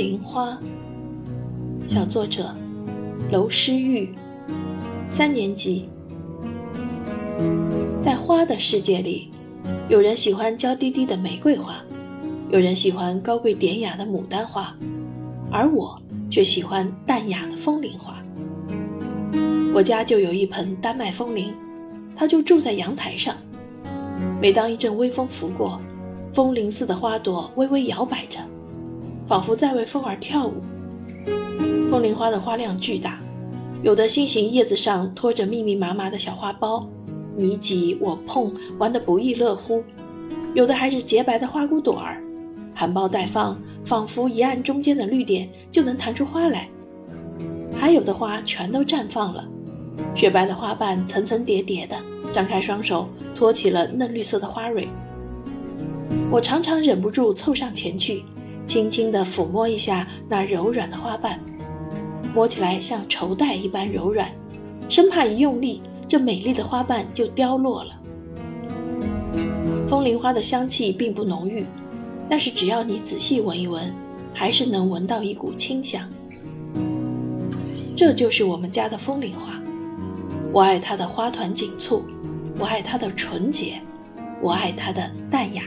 林花，小作者娄诗玉，三年级。在花的世界里，有人喜欢娇滴滴的玫瑰花，有人喜欢高贵典雅的牡丹花，而我却喜欢淡雅的风铃花。我家就有一盆丹麦风铃，它就住在阳台上。每当一阵微风拂过，风铃似的花朵微微摇摆着，仿佛在为风儿跳舞。风铃花的花量巨大，有的心形叶子上托着密密麻麻的小花苞，你挤我碰，玩得不亦乐乎；有的还是洁白的花骨朵儿，含苞待放，仿佛一按中间的绿点就能弹出花来；还有的花全都绽放了，雪白的花瓣层层叠叠的，张开双手托起了嫩绿色的花蕊。我常常忍不住凑上前去，轻轻地抚摸一下那柔软的花瓣，摸起来像绸带一般柔软，生怕一用力，这美丽的花瓣就凋落了。风铃花的香气并不浓郁，但是只要你仔细闻一闻，还是能闻到一股清香。这就是我们家的风铃花，我爱它的花团锦簇，我爱它的纯洁，我爱它的淡雅。